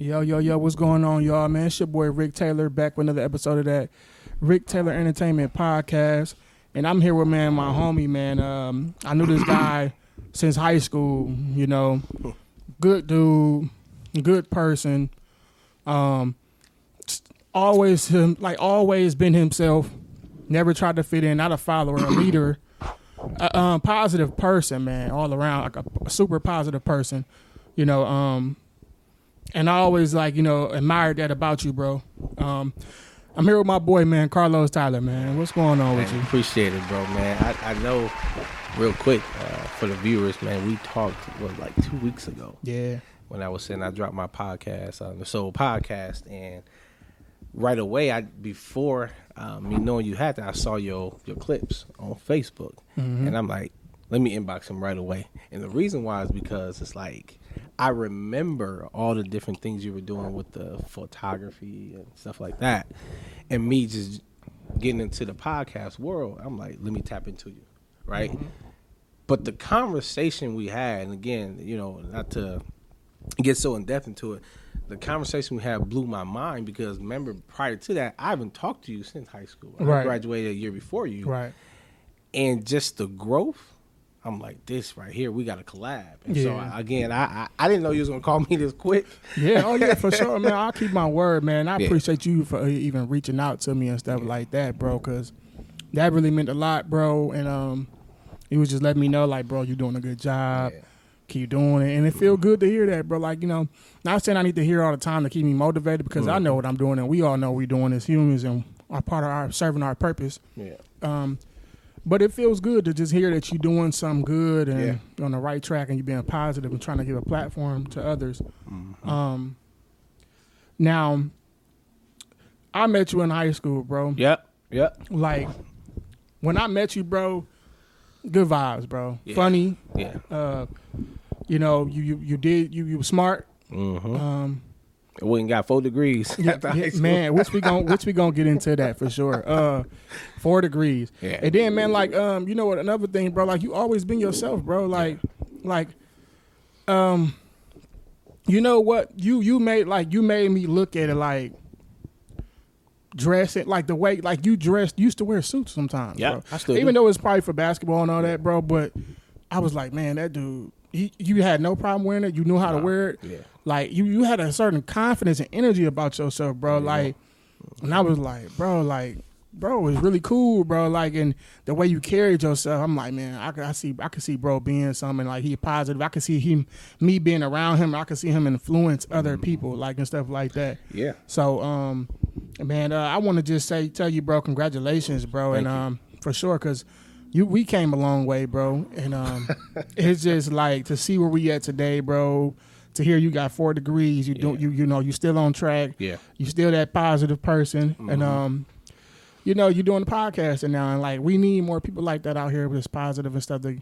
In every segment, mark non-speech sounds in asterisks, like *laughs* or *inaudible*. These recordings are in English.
Yo, yo, yo, what's going on, y'all, man? It's your boy Rick Taylor back with another episode of that Rick Taylor Entertainment Podcast. And I'm here with man, my homie, man. Um, I knew this guy *coughs* since high school, you know. Good dude, good person. Um always him like always been himself. Never tried to fit in, not a follower, a *coughs* leader. A um, positive person, man, all around, like a, a super positive person. You know, um, and I always like you know admired that about you, bro. Um, I'm here with my boy, man, Carlos Tyler, man. What's going on with you? appreciate it, bro, man. I, I know, real quick, uh, for the viewers, man, we talked, what, like two weeks ago Yeah, when I was saying I dropped my podcast on the Soul Podcast. And right away, I before um, me knowing you had that, I saw your, your clips on Facebook. And I'm like, let me inbox him right away. And the reason why is because it's like, I remember all the different things you were doing with the photography and stuff like that. And me just getting into the podcast world, I'm like, let me tap into you. Right. Mm-hmm. But the conversation we had, and again, you know, not to get so in depth into it, the conversation we had blew my mind because remember prior to that, I haven't talked to you since high school. I graduated a year before you. right. And just the growth, I'm like, this right here, we got to collab. And so Yeah. I, again, I, I I didn't know you was gonna call me this quick. Yeah, oh yeah, for *laughs* sure, man. I'll keep my word, man. I Yeah. appreciate you for even reaching out to me and stuff like that, bro, because that really meant a lot, bro. And um, he was just letting me know, like, bro, you're doing a good job. Yeah. Keep doing it, and it feel good to hear that, bro. Like, you know, not saying I need to hear all the time to keep me motivated because I know what I'm doing, and we all know we're doing as humans and are part of our serving our purpose. Yeah. Um, but it feels good to just hear that you're doing something good and on the right track and you're being positive and trying to give a platform to others. Um, now, I met you in high school, bro. Yep. Yep. Like, when I met you, bro, good vibes, bro. Yeah. Funny. Yeah. Uh, you know, you, you you did you you were smart. Mm-hmm. Um, Went and got four degrees. *laughs* yeah, yeah, man, which we gon' which we gonna get into that for sure. Uh, *laughs* four degrees. Yeah. And then, man, like, um, you know what? Another thing, bro. Like, you always been yourself, bro. Like, like, um, you know what? You you made like you made me look at it like dressing like the way like you dressed used to wear suits sometimes. Yeah, bro. I still even do. though it's probably for basketball and all that, bro. But I was like, man, that dude. He, you had no problem wearing it. You knew how to wear it. yeah. Like you, you had a certain confidence and energy about yourself, bro. Like, and I was like, bro, like, bro, it's really cool, bro. Like, and the way you carried yourself, I'm like, man, I, I see, I could see, bro, being something like he positive. I can see him, me being around him. I can see him influence other Mm-hmm. people, like and stuff like that. Yeah. So, um, man, uh, I want to just say, tell you, bro, congratulations, bro, and Thank you. um, for sure, cause you we came a long way, bro, and um, *laughs* it's just like to see where we at today, bro. To hear you got four degrees, you don't, you you know, you still on track. Yeah. You still that positive person, Mm-hmm. and um, you know, you're doing the podcast and now, and like we need more people like that out here that's positive and stuff to,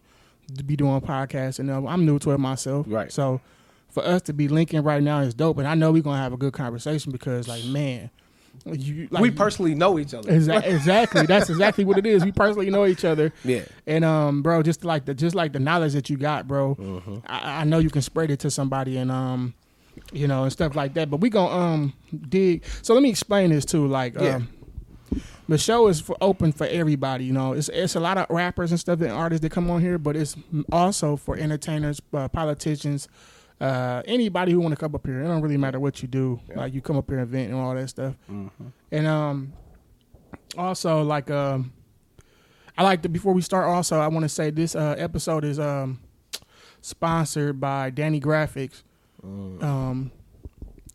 to be doing podcasts. And uh, I'm new to it myself, Right. So for us to be linking right now is dope, and I know we're gonna have a good conversation because, like, man, you like we personally know each other. Exa- exactly. That's exactly what it is. We personally know each other. *laughs* Yeah. And um, bro, just like the just like the knowledge that you got, bro. Mm-hmm. I, I know you can spread it to somebody and um, you know, and stuff like that. But we gonna um dig. So let me explain this too. Like Yeah. um, the show is for open for everybody. You know, it's it's a lot of rappers and stuff and artists that come on here, but it's also for entertainers, uh, politicians. Uh, anybody who want to come up here, it don't really matter what you do. Yeah. Like you come up here and vent and all that stuff. Mm-hmm. And um, also like um, I like to before we start. Also, I want to say this uh, episode is um sponsored by Danny Graphics. Um,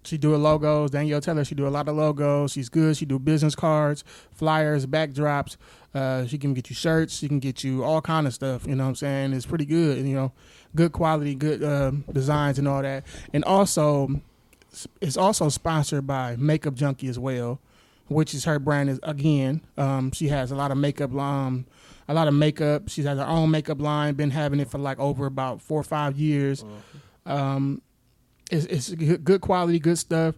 she do a logos. Danielle Taylor. She do a lot of logos. She's good. She do business cards, flyers, backdrops. Uh, she can get you shirts. She can get you all kind of stuff. You know what I'm saying? It's pretty good. You know, good quality, good uh, designs and all that. And also, it's also sponsored by Makeup Junkie as well, which is her brand. Is again, um, she has a lot of makeup. Um, a lot of makeup. She has her own makeup line. Been having it for like over about four or five years. Um, it's, it's good quality, good stuff.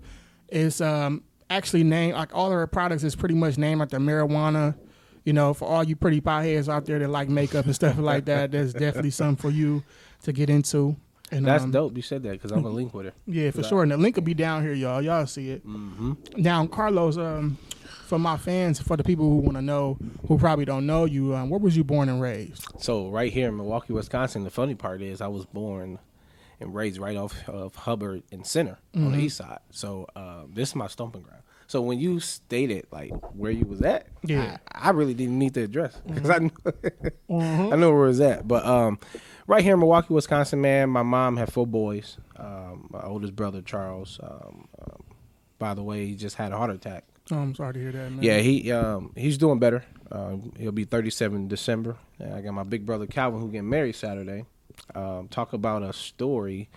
It's um, actually named like all of her products is pretty much named after marijuana. You know, for all you pretty potheads out there that like makeup and stuff like that, there's definitely *laughs* something for you to get into. And, That's um, dope. You said that because I'm gonna link with her. *laughs* Yeah, for Right. sure. And the link will be down here, y'all. Y'all see it. Mm-hmm. Now, Carlos, um, for my fans, for the people who want to know, who probably don't know you, um, where was you born and raised? So right here in Milwaukee, Wisconsin, the funny part is I was born and raised right off of Hubbard and Center on the east side. So uh, this is my stomping ground. So when you stated like where you was at, Yeah. I, I really didn't need the address because *laughs* I knew I know where it was at. But um, right here in Milwaukee, Wisconsin, man, my mom had four boys. Um, my oldest brother Charles, um, um, by the way, he just had a heart attack. Oh, I'm sorry to hear that, man. Yeah, he um he's doing better. Um, he'll be 37 December. And I got my big brother Calvin who getting married Saturday. Um, talk about a story.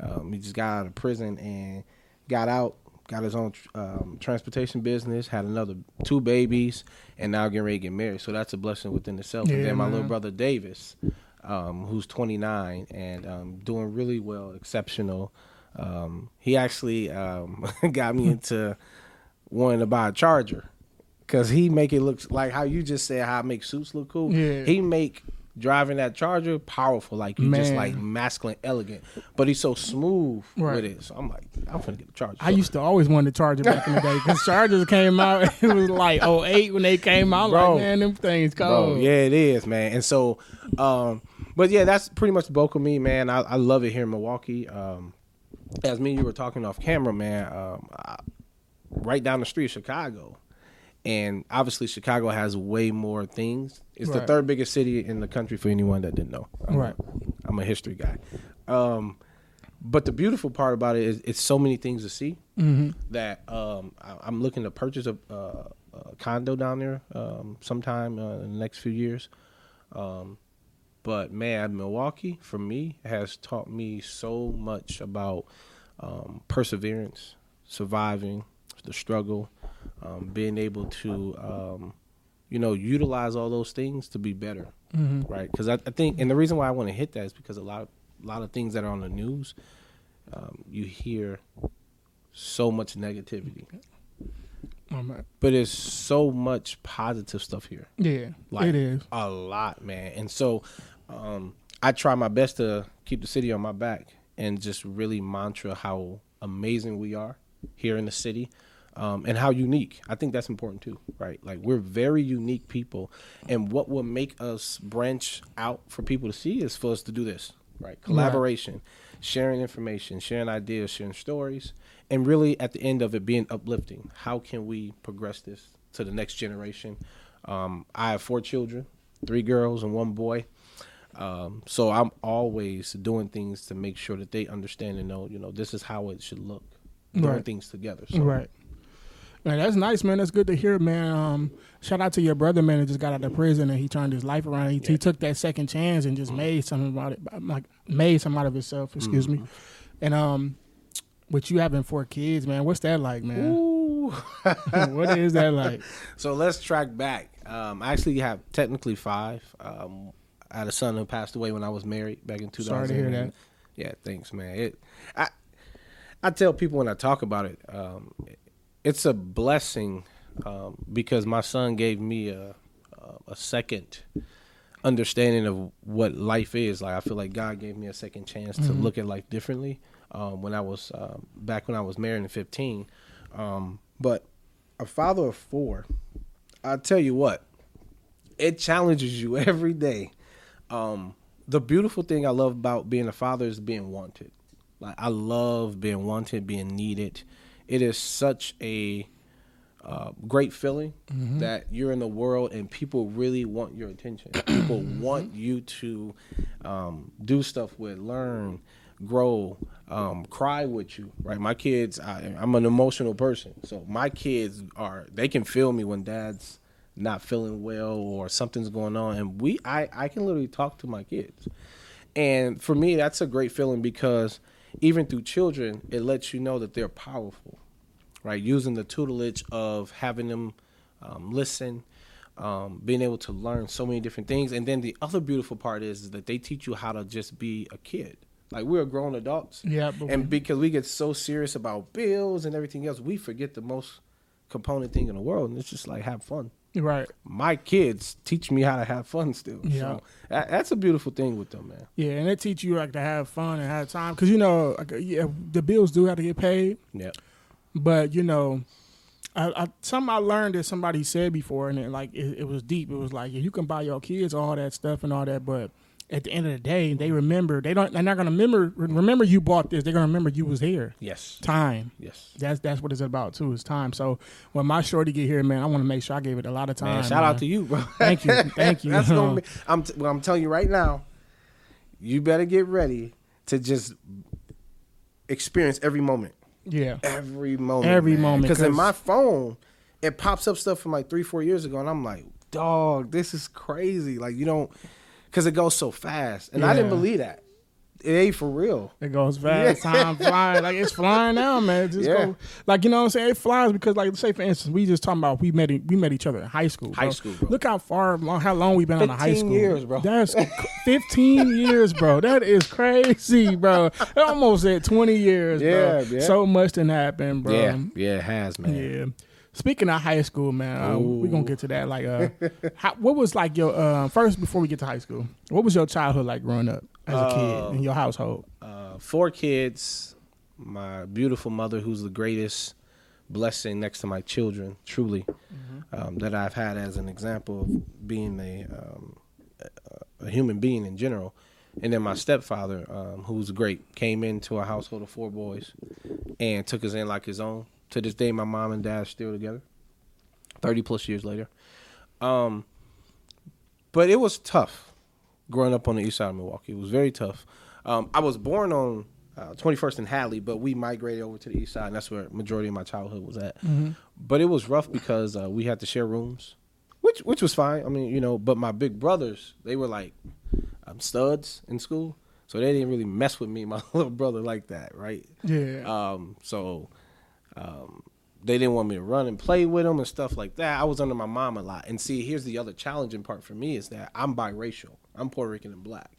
Um, he just got out of prison and got out, got his own um, transportation business, had another two babies, and now getting ready to get married. So that's a blessing within itself. and then my man. little brother Davis, um, who's 29 and um, doing really well, exceptional. Um, he actually um, *laughs* got me *laughs* into wanting to buy a charger because he make it look like how you just said how I make suits look cool. Yeah. He make driving that charger powerful, like you just like masculine, elegant. But he's so smooth Right. with it. So I'm like, I'm gonna get a charger. I used to always want to charge it back in the day because Chargers came out. *laughs* It was like 08 when they came out. Bro. Like, man, them things Bro, cold. yeah, it is, man. And so, um, but yeah, that's pretty much the bulk of me, man. I, I love it here in Milwaukee. Um, as me and you were talking off camera, man, um, I, right down the street, Chicago, and obviously Chicago has way more things. It's the third biggest city in the country for anyone that didn't know. I'm, Right. I'm a history guy. Um, but the beautiful part about it is it's so many things to see hmm that um, I, I'm looking to purchase a, a, a condo down there um, sometime uh, in the next few years. Um, but man, Milwaukee for me has taught me so much about um, perseverance, surviving the struggle, um, being able to, um, you know, utilize all those things to be better hmm right? Because I, I think, and the reason why I want to hit that is because a lot of a lot of things that are on the news, um, you hear so much negativity, Oh, but there's so much positive stuff here, Yeah, Like- it is. a lot, man. And so, um, I try my best to keep the city on my back and just really mantra how amazing we are here in the city. Um, and how unique. I think that's important too, right? Like we're very unique people, and what will make us branch out for people to see is for us to do this, right? Collaboration, sharing information, sharing ideas, sharing stories, and really at the end of it being uplifting. How can we progress this to the next generation? Um, I have four children, three girls and one boy. Um, so I'm always doing things to make sure that they understand and know, you know, this is how it should look. Doing Right. things together. So Right. Man, that's nice, man. That's good to hear, man. Um, shout out to your brother, man, that just got out of prison and he turned his life around. He, he took that second chance and just made something about it, like made something out of himself. Excuse me. And um, with you having four kids, man, what's that like, man? Ooh. *laughs* what is that like? *laughs* So let's track back. Um, I actually have technically five. Um, I had a son who passed away when I was married back in 2000. Sorry to hear that. Yeah, thanks, man. It, I, I tell people when I talk about it, um, it's a blessing um, because my son gave me a, a, second understanding of what life is. Like I feel like God gave me a second chance to look at life differently. Um, when I was um, back when I was married at 15, um, but a father of four, I tell you what, it challenges you *laughs* every day. Um, the beautiful thing I love about being a father is being wanted. Like I love being wanted, being needed. It is such a uh, great feeling that you're in the world and people really want your attention. *clears throat* people want you to um, do stuff with, learn, grow, um, cry with you. Right? My kids, I, I'm an emotional person, so my kids are they can feel me when dad's not feeling well or something's going on, and we I I can literally talk to my kids. And for me, that's a great feeling because even through children, it lets you know that they're powerful, right? Using the tutelage of having them um, listen, um, being able to learn so many different things. And then the other beautiful part is, is that they teach you how to just be a kid. Like we're grown adults. Yeah, And because we get so serious about bills and everything else, we forget the most component thing in the world. And it's just like have fun. Right. My kids teach me how to have fun still. Yeah. So that, that's a beautiful thing with them, man. Yeah, and they teach you like to have fun and have time because you know, like, yeah, the bills do have to get paid, Yeah. but you know, I, I something I learned that somebody said before, and it, like it, it was deep. It was like yeah, you can buy your kids all that stuff and all that, but at the end of the day, they remember they don't. They're not gonna remember remember you bought this. They're gonna remember you was here. Yes. Time. Yes. That's that's what it's about too. Is time. So when my shorty get here, man, I want to make sure I gave it a lot of time. Man, shout out to you, bro. *laughs* Thank you, *laughs* thank you. That's gonna *laughs* be. I'm. T- well, I'm telling you right now. You better get ready to just experience every moment. yeah. Every moment. Every moment, Because in my phone, it pops up stuff from like three, four years ago, and I'm like, dog, this is crazy. Like you don't, because it goes so fast, and I didn't believe that. It ain't for real. It goes *laughs* fast, Yeah. time flying. Like it's flying now, man. It just Yeah. go, like you know what I'm saying? It flies because like say for instance, we just talking about we met we met each other in high school. High bro. school, bro. Look how far long how long we've been on a high 15 school. years, bro. That's *laughs* 15 years, bro. That is crazy, bro. Almost at 20 years, Yeah, bro. yeah. So much done happened, bro. Yeah, yeah, it has, man. Yeah. Speaking of high school, man, uh, we gonna get to that. Like, uh, *laughs* how, what was like your uh, first before we get to high school? What was your childhood like growing up as a kid in your household? uh, four kids, my beautiful mother, who's the greatest blessing next to my children, truly, um, that I've had as an example of being a, um, a, a human being in general. And then my stepfather, um, who's great, came into a household of four boys and took us in like his own. To this day, my mom and dad are still together, 30 plus years later. Um, but it was tough growing up on the east side of Milwaukee. It was very tough. Um, I was born on uh, 21st and Hadley, but we migrated over to the east side, and that's where majority of my childhood was at. But it was rough because uh, we had to share rooms, which which was fine. I mean, you know, but my big brothers, they were like um, studs in school, so they didn't really mess with me, *laughs* my little brother, like that, right? Yeah. Um, so um, they didn't want me to run and play with them and stuff like that. I was under my mom a lot. And see, here's the other challenging part for me is that I'm biracial. I'm Puerto Rican and black.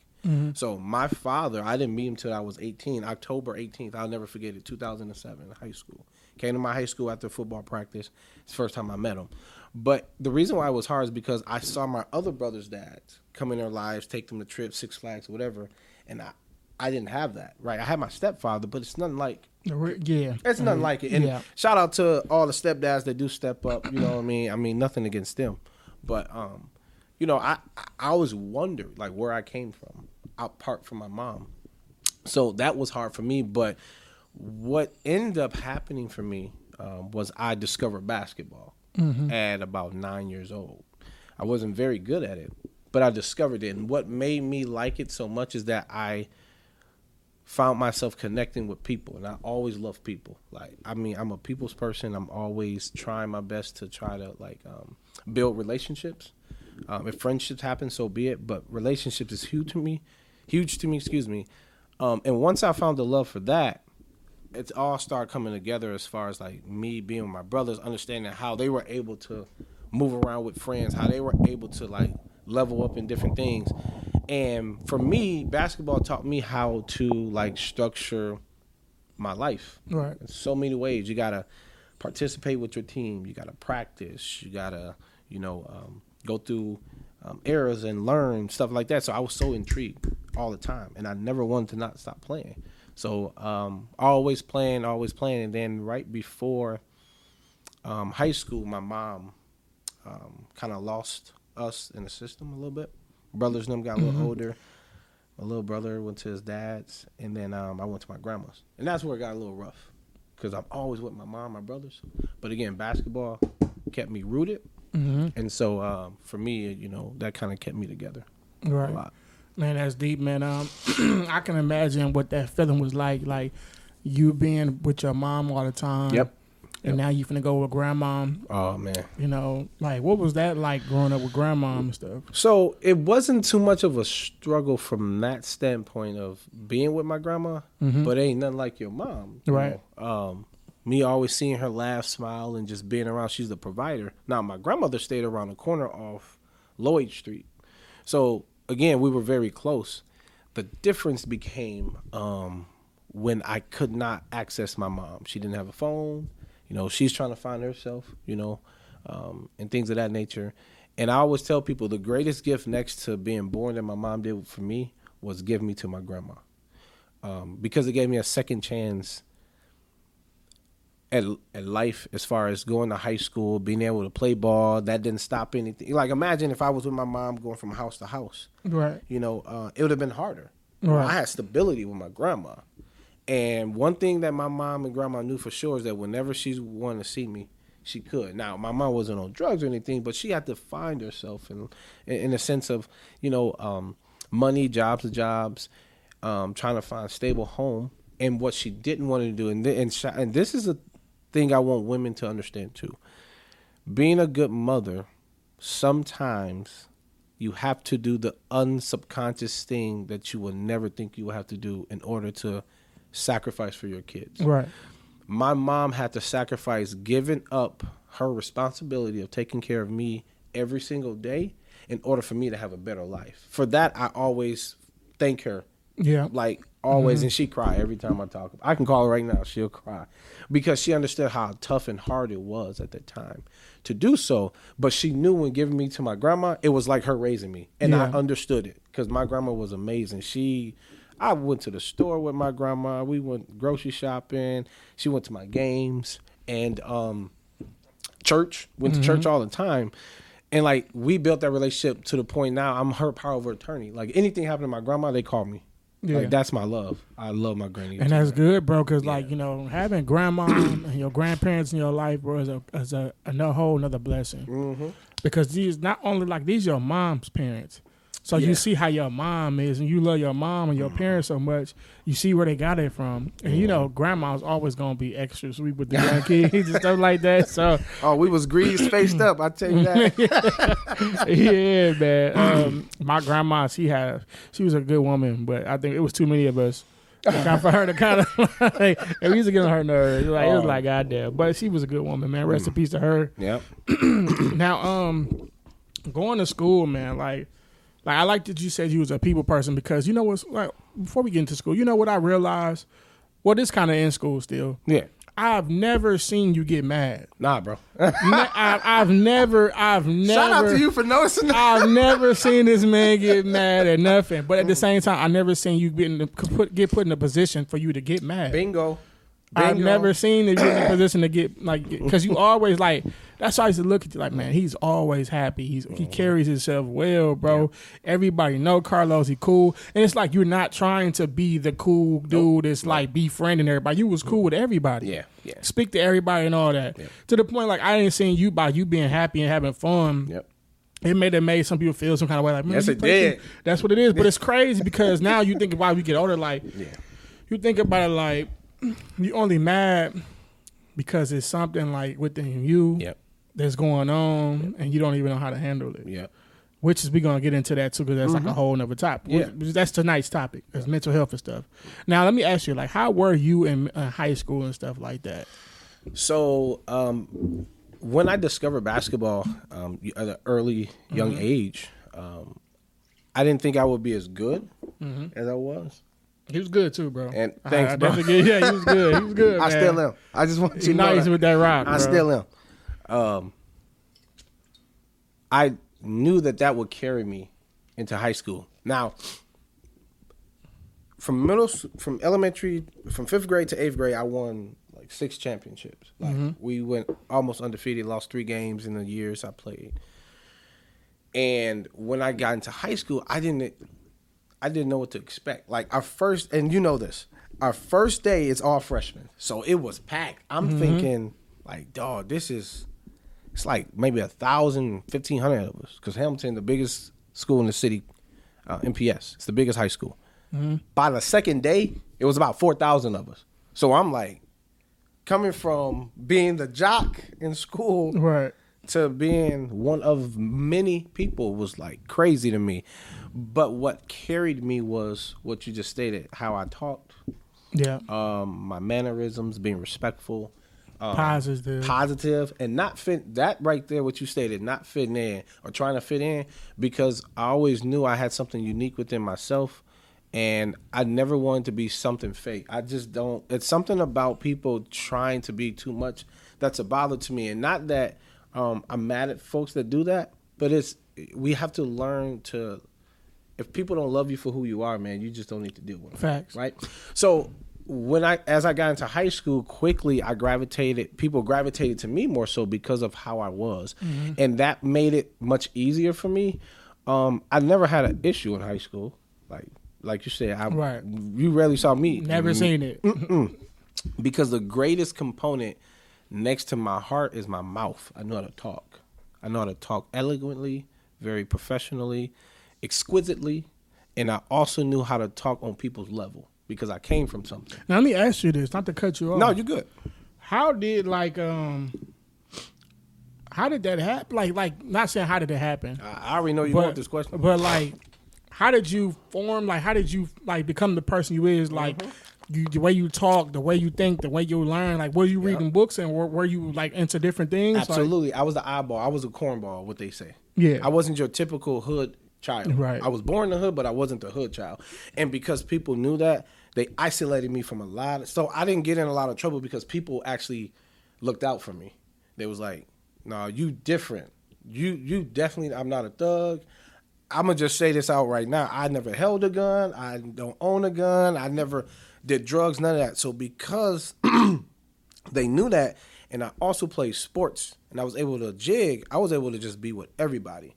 So my father, I didn't meet him till I was 18, October 18th. I'll never forget it. 2007, high school. Came to my high school after football practice. It's the first time I met him. But the reason why it was hard is because I saw my other brothers' dads come in their lives, take them to trips, Six Flags, whatever, and I, I didn't have that. Right? I had my stepfather, but it's nothing like Yeah. it's nothing like it. And Yeah. shout out to all the stepdads that do step up. You know what I mean? I mean nothing against them, but um, you know, I I always wondered like where I came from, apart from my mom. So that was hard for me. But what ended up happening for me um, was I discovered basketball at about nine years old. I wasn't very good at it, but I discovered it. And what made me like it so much is that I found myself connecting with people and I always love people. Like I mean I'm a people's person. I'm always trying my best to try to like um, build relationships. Um, if friendships happen, so be it. But relationships is huge to me, huge to me. Excuse me. Um, and once I found the love for that, it's all started coming together as far as like me being with my brothers, understanding how they were able to move around with friends, how they were able to like level up in different things. And for me, basketball taught me how to like structure my life Right. in so many ways. You gotta participate with your team. You gotta practice. You gotta, you know, um, go through um, errors and learn stuff like that. So I was so intrigued all the time, and I never wanted to not stop playing. So um, always playing, always playing, and then right before um, high school, my mom um, kind of lost us in the system a little bit. Brothers and them got a little older. My little brother went to his dad's, and then um, I went to my grandma's, and that's where it got a little rough because I'm always with my mom, my brothers. But again, basketball kept me rooted, hmm and so um, for me, you know, that kind of kept me together a Right. lot. Man, that's deep, man. Um, *clears throat* I can imagine what that feeling was like, like you being with your mom all the time. Yep. And now you finna go with grandma. Oh man. You know, like what was that like growing up with grandma and stuff? So it wasn't too much of a struggle from that standpoint of being with my grandma, but ain't nothing like your mom, you Mm-hmm. Right. Um, me always seeing her laugh, smile, and just being around. She's the provider. Now my grandmother stayed around the corner off Lloyd Street, so again we were very close. The difference became um, when I could not access my mom. She didn't have a phone. You know, she's trying to find herself. You know, um, and things of that nature. And I always tell people the greatest gift next to being born that my mom did for me was give me to my grandma, um, because it gave me a second chance at, at life as far as going to high school, being able to play ball. That didn't stop anything. Like imagine if I was with my mom going from house to house. Right. You know, uh, it would have been harder. Right. I had stability with my grandma. And one thing that my mom and grandma knew for sure is that whenever she wanted to see me, she could. Now, my mom wasn't on drugs or anything, but she had to find herself in in a sense of, you know, um, money, jobs jobs, um, trying to find a stable home. And what she didn't want to do, and th- and, sh- and this is a thing I want women to understand too. Being a good mother, sometimes you have to do the unsubconscious thing that you will never think you will have to do in order to sacrifice for your kids. Right. My mom had to sacrifice giving up her responsibility of taking care of me every single day in order for me to have a better life. For that, I always thank her Yeah. like always, mm-hmm. and she cry every time I talk. I can call her right now; she'll cry because she understood how tough and hard it was at that time to do so. But she knew when giving me to my grandma, it was like her raising me, and I understood it because my grandma was amazing. She, I went to the store with my grandma. We went grocery shopping. She went to my games and um, church. Went to church all the time. And like we built that relationship to the point now I'm her power of attorney. Like anything happened to my grandma, they call me. Yeah. Like that's my love. I love my granny. And that's good, bro, because like you know, having grandma *coughs* and your grandparents in your life, bro, is a is a, a whole another blessing. Mm-hmm. Because these not only like these your mom's parents, so Yeah. you see how your mom is, and you love your mom and your parents so much. You see where they got it from, and you know, grandma's always gonna be extra sweet with the young *laughs* kids and stuff like that. So Oh, we was greased, faced up. I tell you that. *laughs* yeah, man. Um, my grandma, she had, she was a good woman, but I think it was too many of us. Like, for her to kind of, *laughs* like, and we used to get on her nerves. Like it was Oh. like goddamn, but she was a good woman, man. Rest in peace to her. yep. *clears throat* Now, um, going to school, man, like, like I like that you said you was a people person because you know what's like before we get into school, you know what I realized. Well, this kind of in school still. Yeah. I've never seen you get mad. Nah, bro. *laughs* Ne- I, I've never, I've never. Shout out to you for noticing that. I've never *laughs* seen this man get mad at nothing. But at the same time, I never seen you get in the, put, get put in a position for you to get mad. Bingo. I've never seen you in a position to get like because you always like. That's why I used to look at you like, man, he's always happy. He's he mm-hmm. carries himself well, bro. Everybody know Carlos. He cool, and it's like you're not trying to be the cool dude that's like befriending everybody. You was cool with everybody. Yeah, yeah. Speak to everybody and all that. Yep. To the point like I ain't seen you by you being happy and having fun Yep. it may have made some people feel some kind of way. Like, man, Yes, it did. That's what it is. But it's *laughs* crazy because now you think about we get older, like *laughs* Yeah. you think about it like you only mad because it's something like within you Yep. That's going on, and you don't even know how to handle it. Yeah. Which is we're gonna get into that too, because that's like a whole nother topic. Yeah. That's tonight's topic. It's mental health and stuff. Now let me ask you, like, how were you in uh, high school and stuff like that? So um, when I discovered basketball um, at an early young Mm-hmm. age, um, I didn't think I would be as good Mm-hmm. as I was. He was good too, bro. And thanks, I bro. get- yeah, he was good. He was *laughs* good. I man. still am. I just want you to know nice that. with that rock. I bro. still am. Um, I knew that that would carry me into high school. Now, from middle, from elementary, from fifth grade to eighth grade, I won like six championships. Like we went almost undefeated, lost three games in the years I played. And when I got into high school, I didn't, I didn't know what to expect. Like our first, and you know this, our first day is all freshmen, so it was packed. I'm thinking like, dog, this is, it's like maybe a thousand, fifteen hundred of us, because Hamilton, the biggest school in the city, uh, MPS, it's the biggest high school. By the second day, it was about four thousand of us. So I'm like, coming from being the jock in school Right. to being one of many people was like crazy to me. But what carried me was what you just stated, how I talked, Yeah. um, my mannerisms, being respectful, um, Positive. positive, and not fit that right there. What you stated, not fitting in or trying to fit in, because I always knew I had something unique within myself, and I never wanted to be something fake. I just don't. It's something about people trying to be too much that's a bother to me, and not that Um, I'm mad at folks that do that, but it's we have to learn to. If people don't love you for who you are, man, you just don't need to deal with them. Facts. Right. So when I, as I got into high school, quickly I gravitated. People gravitated to me more so because of how I was, Mm-hmm. and that made it much easier for me. Um, I never had an issue in high school, like like you said. I, Right. You rarely saw me. Never seen it. because the greatest component next to my heart is my mouth. I know how to talk. I know how to talk eloquently, very professionally, exquisitely, and I also knew how to talk on people's level because I came from something. Now let me ask you this, not to cut you off. No, you're good. how did like um how did that happen? Like like not saying how did it happen. I I already know you but, want this question. But like how did you form like how did you like become the person you is like Mm-hmm. you, the way you talk, the way you think, the way you learn, like were you reading books and were, were you like into different things? Like, Absolutely. I was the eyeball. I was a cornball, what they say. Yeah. I wasn't your typical hood child. Right. I was born in the hood, but I wasn't the hood child. And because people knew that, they isolated me from a lot of so I didn't get in a lot of trouble because people actually looked out for me. They was like, No, you different. You you definitely I'm not a thug. I'm gonna just say this out right now. I never held a gun. I don't own a gun. I never did drugs. None of that. So because *clears throat* they knew that, and I also played sports, and I was able to jig. I was able to just be with everybody,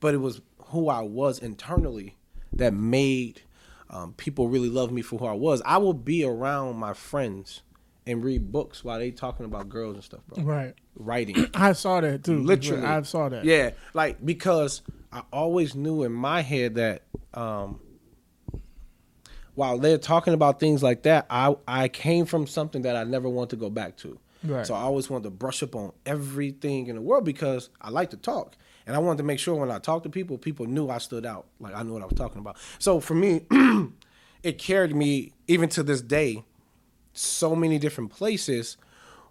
but it was who I was internally that made um, people really love me for who I was. I will be around my friends and read books while they talking about girls and stuff, bro. Right. Writing. *clears throat* I saw that too. Literally, I saw that. Yeah, like because I always knew in my head that um, while they're talking about things like that, I I came from something that I never want to go back to. Right. So I always wanted to brush up on everything in the world because I like to talk, and I wanted to make sure when I talk to people, people knew I stood out, like I knew what I was talking about. So for me, *clears throat* it carried me even to this day, so many different places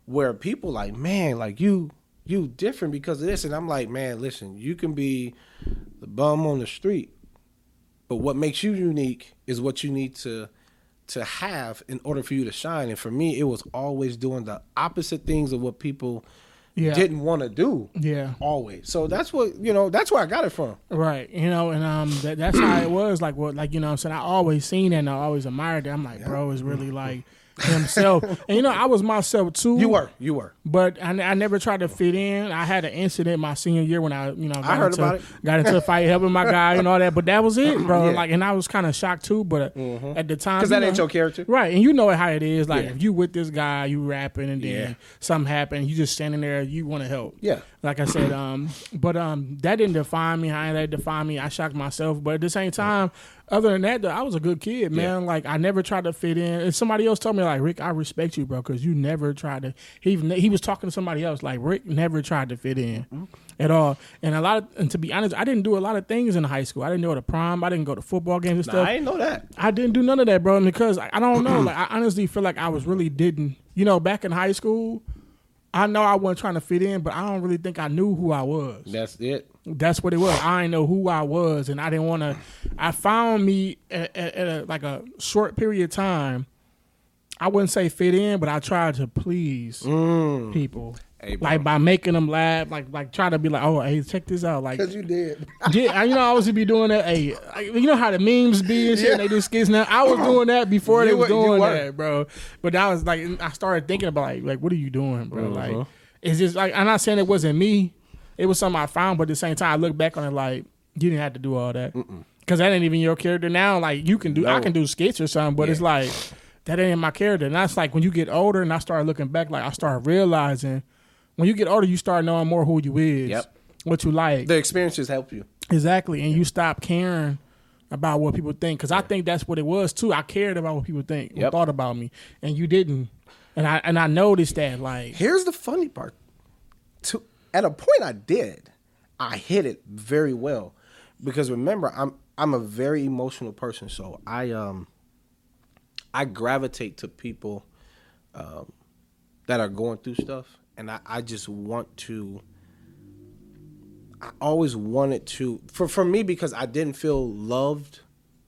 where people like, man, like you, you different because of this, and I'm like, man, listen, you can be the bum on the street, but what makes you unique is what you need to to have in order for you to shine. And for me, it was always doing the opposite things of what people Yeah. didn't want to do. Yeah. Always. So that's what you know. That's where I got it from. Right, you know, and um, that, that's how it was. Like what, like you know, what I'm saying I always seen that, and I always admired it. I'm like, bro, is really like himself, *laughs* and you know, I was myself too. You were. You were. but I, I never tried to fit in. I had an incident my senior year when I, you know, got I heard into, about it. got into a fight helping my guy and all that. But that was it, *laughs* bro. Yeah. Like, and I was kind of shocked too. But at the time, Because that know, ain't your character. Right, and you know how it is. Like Yeah. if you with this guy, you rapping, and then Yeah. something happened, you just standing there, you want to help. Yeah. Like I said, um, but um, that didn't define me. How that defined me, I shocked myself. But at the same time, other than that, though, I was a good kid, man. Like I never tried to fit in. And somebody else told me, like Rick, I respect you, bro, because you never tried to. He even- he was talking to somebody else, like Rick never tried to fit in Mm-hmm. at all. And a lot of, and to be honest, I didn't do a lot of things in high school. I didn't go to prom. I didn't go to football games and Nah, stuff. I didn't know that. I didn't do none of that, bro, because I, I don't know. *clears throat* like I honestly feel like I was really didn't. You know, back in high school, I know I wasn't trying to fit in, but I don't really think I knew who I was. That's it. That's what it was. I didn't know who I was, and I didn't want to. I found me at, at, at a, like a short period of time. I wouldn't say fit in, but I tried to please people, Mm. Hey, like by making them laugh, like like try to be like, oh, hey, check this out, like because you did. *laughs* yeah, you know, I was be doing that. Hey, I- you know how the memes be and shit. and They do skits now. I was doing that before You they was were- doing that, bro. But I was like, I started thinking about like, like, what are you doing, bro? Uh-huh. Like, it's just like I'm not saying it wasn't me. It was something I found, but at the same time, I look back on it like you didn't have to do all that because that ain't even your character now. Like you can do, I can do skits or something, but it's like that ain't my character. And that's like when you get older, and I started looking back, like I started realizing when you get older, you start knowing more who you is, Yep. what you like. The experiences help you. Exactly, and you stop caring about what people think because I think that's what it was too. I cared about what people think, Yep. thought about me, and you didn't. And I and I noticed that like Here's the funny part. To at a point I did, I hit it very well. Because remember, I'm I'm a very emotional person, so I um I gravitate to people um that are going through stuff and I, I just want to I always wanted to for for me because I didn't feel loved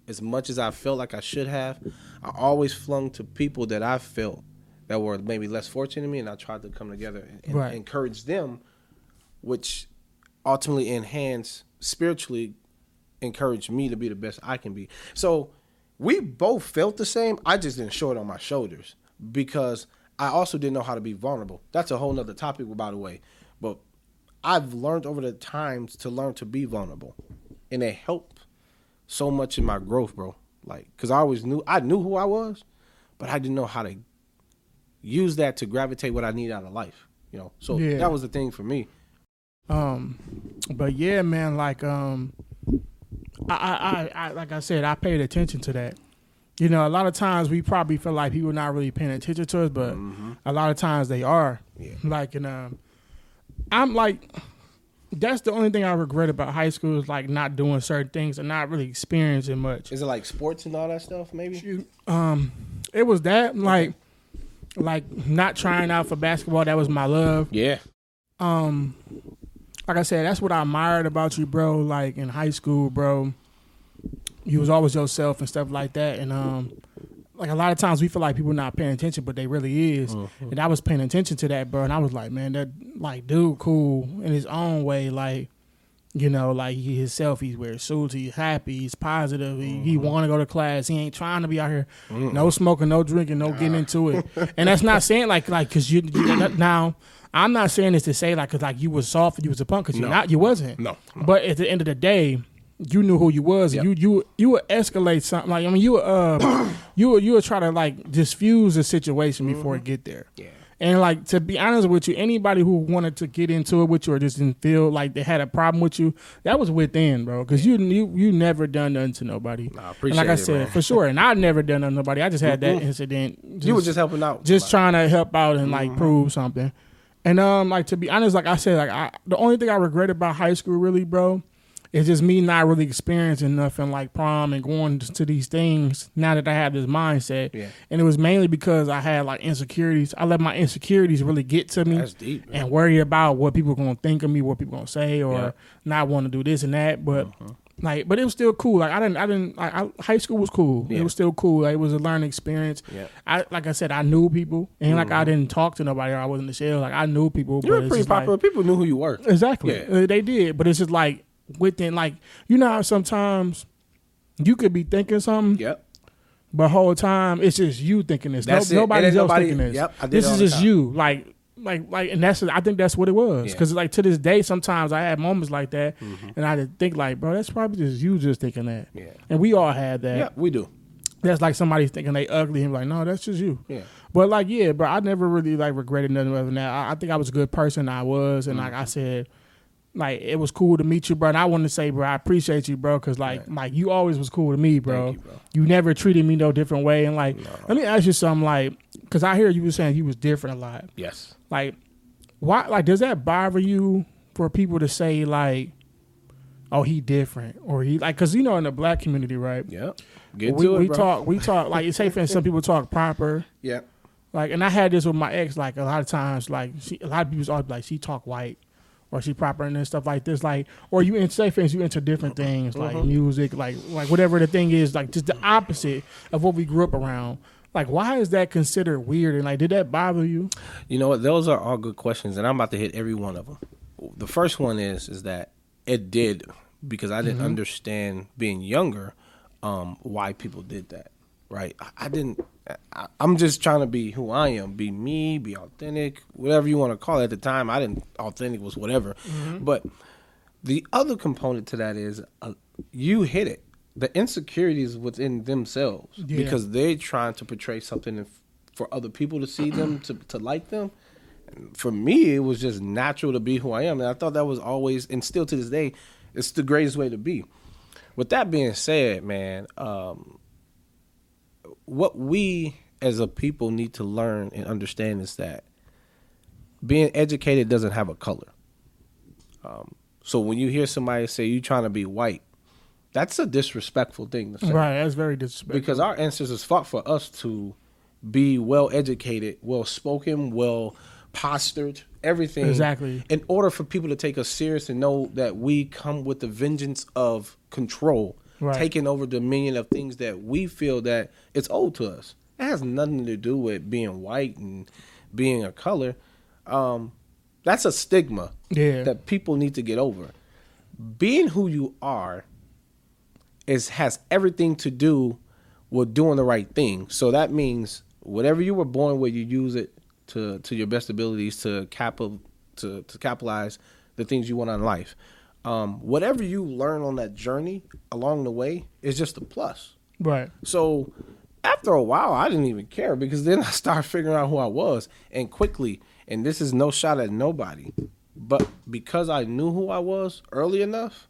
as much as I felt like I should have. I always flung to people that I felt that were maybe less fortunate than me, and I tried to come together and, and Right. encourage them which ultimately enhanced spiritually encouraged me to be the best I can be. So we both felt the same. I just didn't show it on my shoulders because I also didn't know how to be vulnerable. That's a whole nother topic, by the way. But I've learned over the times to learn to be vulnerable, and it helped so much in my growth, bro. Like, cause I always knew I knew who I was, but I didn't know how to use that to gravitate what I need out of life. You know, so Yeah. that was the thing for me. Um, but yeah, man, like um, I, I, I, I, like I said, I paid attention to that. You know, a lot of times we probably feel like people not really paying attention to us, but a lot of times they are. Yeah. Like, and um, I'm like, that's the only thing I regret about high school is like not doing certain things and not really experiencing much. Is it like sports and all that stuff? Maybe. Shoot, um, it was that like, like not trying out for basketball. That was my love. Yeah. um like I said, that's what I admired about you, bro. Like in high school, bro, you was always yourself and stuff like that. And um, like a lot of times we feel like people not paying attention, but they really is. And I was paying attention to that, bro. And I was like, man, that like dude, cool in his own way. Like, you know, like he himself. He wears suits. He's happy. He's positive. He, he want to go to class. He ain't trying to be out here. No smoking, no drinking, no getting into it. and that's not saying like like because you, you now. I'm not saying this to say like cause like you was soft and you was a punk because you're not. You wasn't. No, no. But at the end of the day, you knew who you was. Yep. And you you you would escalate something. Like I mean, you would, uh *clears throat* you would, you would try to like diffuse the situation before it get there. Yeah. And like to be honest with you, anybody who wanted to get into it with you or just didn't feel like they had a problem with you, that was within, bro. Because you you you never done nothing to nobody. Nah, I and appreciate like I it, said, man. for sure. And *laughs* I never done nothing to nobody. I just had that incident. you were just helping out. just trying to help out and Mm-hmm. like prove something. And um, like to be honest, like I said, like I the only thing I regret about high school, really, bro, is just me not really experiencing nothing like prom and going to these things. Now that I have this mindset, Yeah. and it was mainly because I had like insecurities. I let my insecurities really get to me deep. and worry about what people are gonna think of me, what people gonna say, or Yeah. Uh-huh. not want to do this and that. But like, but it was still cool. Like I didn't, I didn't. Like, I, high school was cool. Yeah. It was still cool. Like, it was a learning experience. Yeah. I like I said, I knew people, and like I didn't talk to nobody. or I wasn't the shell. Like I knew people. You were pretty just like- popular. People knew who you were. Exactly. Yeah. Uh, they did, but it's just like within like you know how sometimes you could be thinking something, Yep. but whole time it's just you thinking this. That's no, it. Nobody It else nobody- thinking this. yep, this is just time. you. Like like like, and that's I think that's what it was. Yeah. Mm-hmm. Because like to this day, sometimes I have moments like that, and I think like, bro, that's probably just you just thinking that. Yeah. And we all had that. Yeah, we do. That's like somebody thinking they ugly and like, no, that's just you. Yeah. But like, yeah, bro, I never really like regretted nothing other than that. I, I think I was a good person. I was, and like I said, like it was cool to meet you, bro. And I want to say, bro, I appreciate you, bro, because like, like you always was cool to me, bro. You, bro. You never treated me no different way. And like, let me ask you something, like, because I hear you were saying you was different a lot. Yes. Like, why? Like, does that bother you for people to say like, oh, he different, or he like, because you know in the black community, right? Yep. Get we to it, we bro. talk, we talk like it's safe, *laughs* and some people talk proper. Yeah. Like, and I had this with my ex. Like a lot of times, like she, a lot of people always like she talk white, or she proper and stuff like this. Like, or you in say things, you into different uh-huh. things like uh-huh. music, like like whatever the thing is, like just the mm. opposite of what we grew up around. Like, why is that considered weird? And like, did that bother you? You know what? Those are all good questions, and I'm about to hit every one of them. The first one is is that it did because I didn't mm-hmm. understand being younger um, why people did that. Right? I, I didn't. I'm just trying to be who I am, be me, be authentic, whatever you want to call it. At the time, I didn't. Authentic was whatever, but the other component to that is uh, you hit it. The insecurities within themselves Yeah. because they're trying to portray something for other people to see them to to like them. And for me, it was just natural to be who I am, and I thought that was always and still to this day, it's the greatest way to be. With that being said, man, um, what we as a people need to learn and understand is that being educated doesn't have a color. Um, so when you hear somebody say you trying to be white, that's a disrespectful thing to say Right, that's very disrespectful. because our ancestors fought for us to be well educated, well spoken, well postured, everything. Exactly. In order for people to take us serious and know that we come with the vengeance of control, Right. taking over dominion of things that we feel that it's owed to us. It has nothing to do with being white and being a color. Um, That's a stigma Yeah. that people need to get over. Being who you are is has everything to do with doing the right thing. So that means whatever you were born with, you use it to to your best abilities to capital to to capitalize the things you want in life. Um, whatever you learn on that journey along the way is just a plus. right. So after a while, I didn't even care because then *laughs* I started figuring out who I was and quickly. And this is no shot at nobody, but because I knew who I was early enough,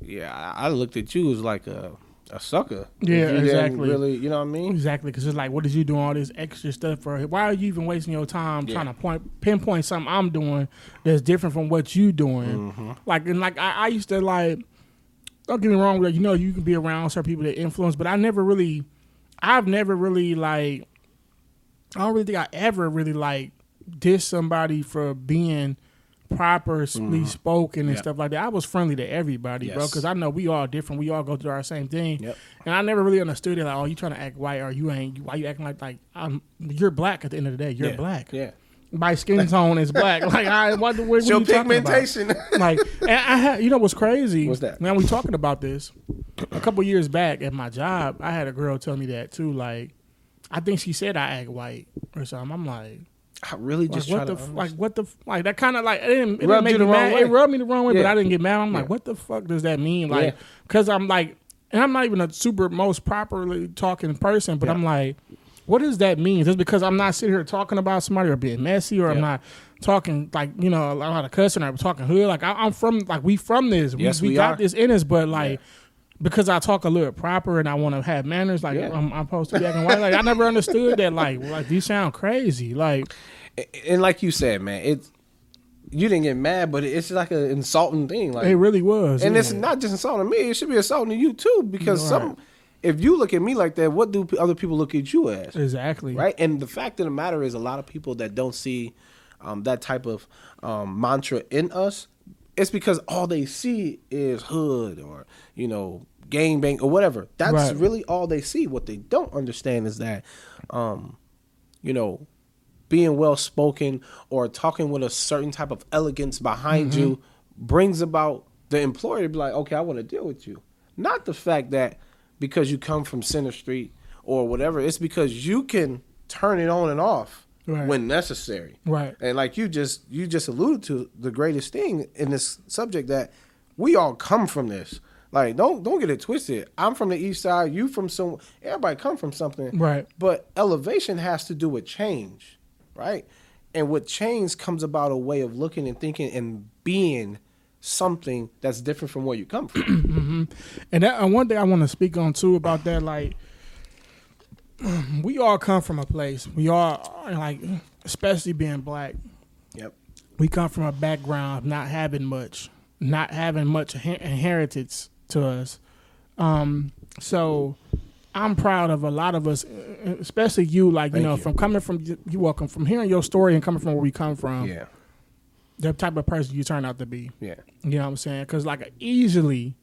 yeah, I I looked at you as like a a sucker. Yeah, exactly. Really, you know what I mean? Exactly, because it's like, what is you doing all this extra stuff for? Why are you even wasting your time Yeah. trying to point pinpoint something I'm doing that's different from what you doing? Mm-hmm. Like, and like I, I used to like. Don't get me wrong, like you know, you can be around certain people that influence, but I never really, I've never really like, I don't really think I ever really like diss somebody for being properly spoken and Mm-hmm. Yeah. stuff like that. I was friendly to everybody, bro, because I know we all different. We all go through our same thing. Yep. And I never really understood it. Like, oh, you trying to act white or you ain't? Why you acting like like I'm? You're black at the end of the day. You're yeah. black. Yeah. My skin tone is black. *laughs* Like, I what, what, what Your you pigmentation. *laughs* Like, and I had, you know what's crazy? What's that? Now we talking about this. A couple years back at my job, I had a girl tell me that too. Like, I think she said I act white or something. I'm like, I really like just what try the f- like what the f- like that kind of like it didn't, it didn't make me mad. way. It rubbed me the wrong way, but I didn't get mad. I'm like, what the fuck does that mean? Like, Yeah. because I'm like, and I'm not even a super most properly talking person, but Yeah. I'm like, what does that mean? Just because I'm not sitting here talking about somebody or being messy, or I'm not talking like you know a lot of cussing or talking hood. Like I, I'm from like we from this. Yes, we, we got are. this in us, but like. Because I talk a little proper and I want to have manners, like Yeah. I'm, I'm supposed to be acting white. Like I never understood that. Like, like these sound crazy. Like, and like you said, man, it's you didn't get mad, but it's like an insulting thing. Like it really was. and yeah. it's not just insulting me; it should be insulting you too. Because Right. some, if you look at me like that, what do other people look at you as? exactly Right? And the fact of the matter is, a lot of people that don't see um, that type of um, mantra in us, it's because all they see is hood or you know gang bang or whatever. That's Right. really all they see. What they don't understand is that, um, you know, being well spoken or talking with a certain type of elegance behind you brings about the employer to be like, okay, I want to deal with you. Not the fact that because you come from Center Street or whatever, it's because you can turn it on and off Right. when necessary. Right. And like you just you just alluded to the greatest thing in this subject that we all come from this. Like don't don't get it twisted. I'm from the east side, you from some everybody come from something. Right. But elevation has to do with change, right? And with change comes about a way of looking and thinking and being something that's different from where you come from. *clears throat* Mm-hmm. And that and one thing I want to speak on too about that, like *clears throat* we all come from a place. We all like, especially being black, yep. we come from a background of not having much, not having much inher- inheritance to us. Um, so I'm proud of a lot of us, especially you. Like Thank you know, you. from coming from you welcome from hearing your story and coming from where we come from. Yeah. The type of person you turn out to be. Yeah. You know what I'm saying? Because like easily,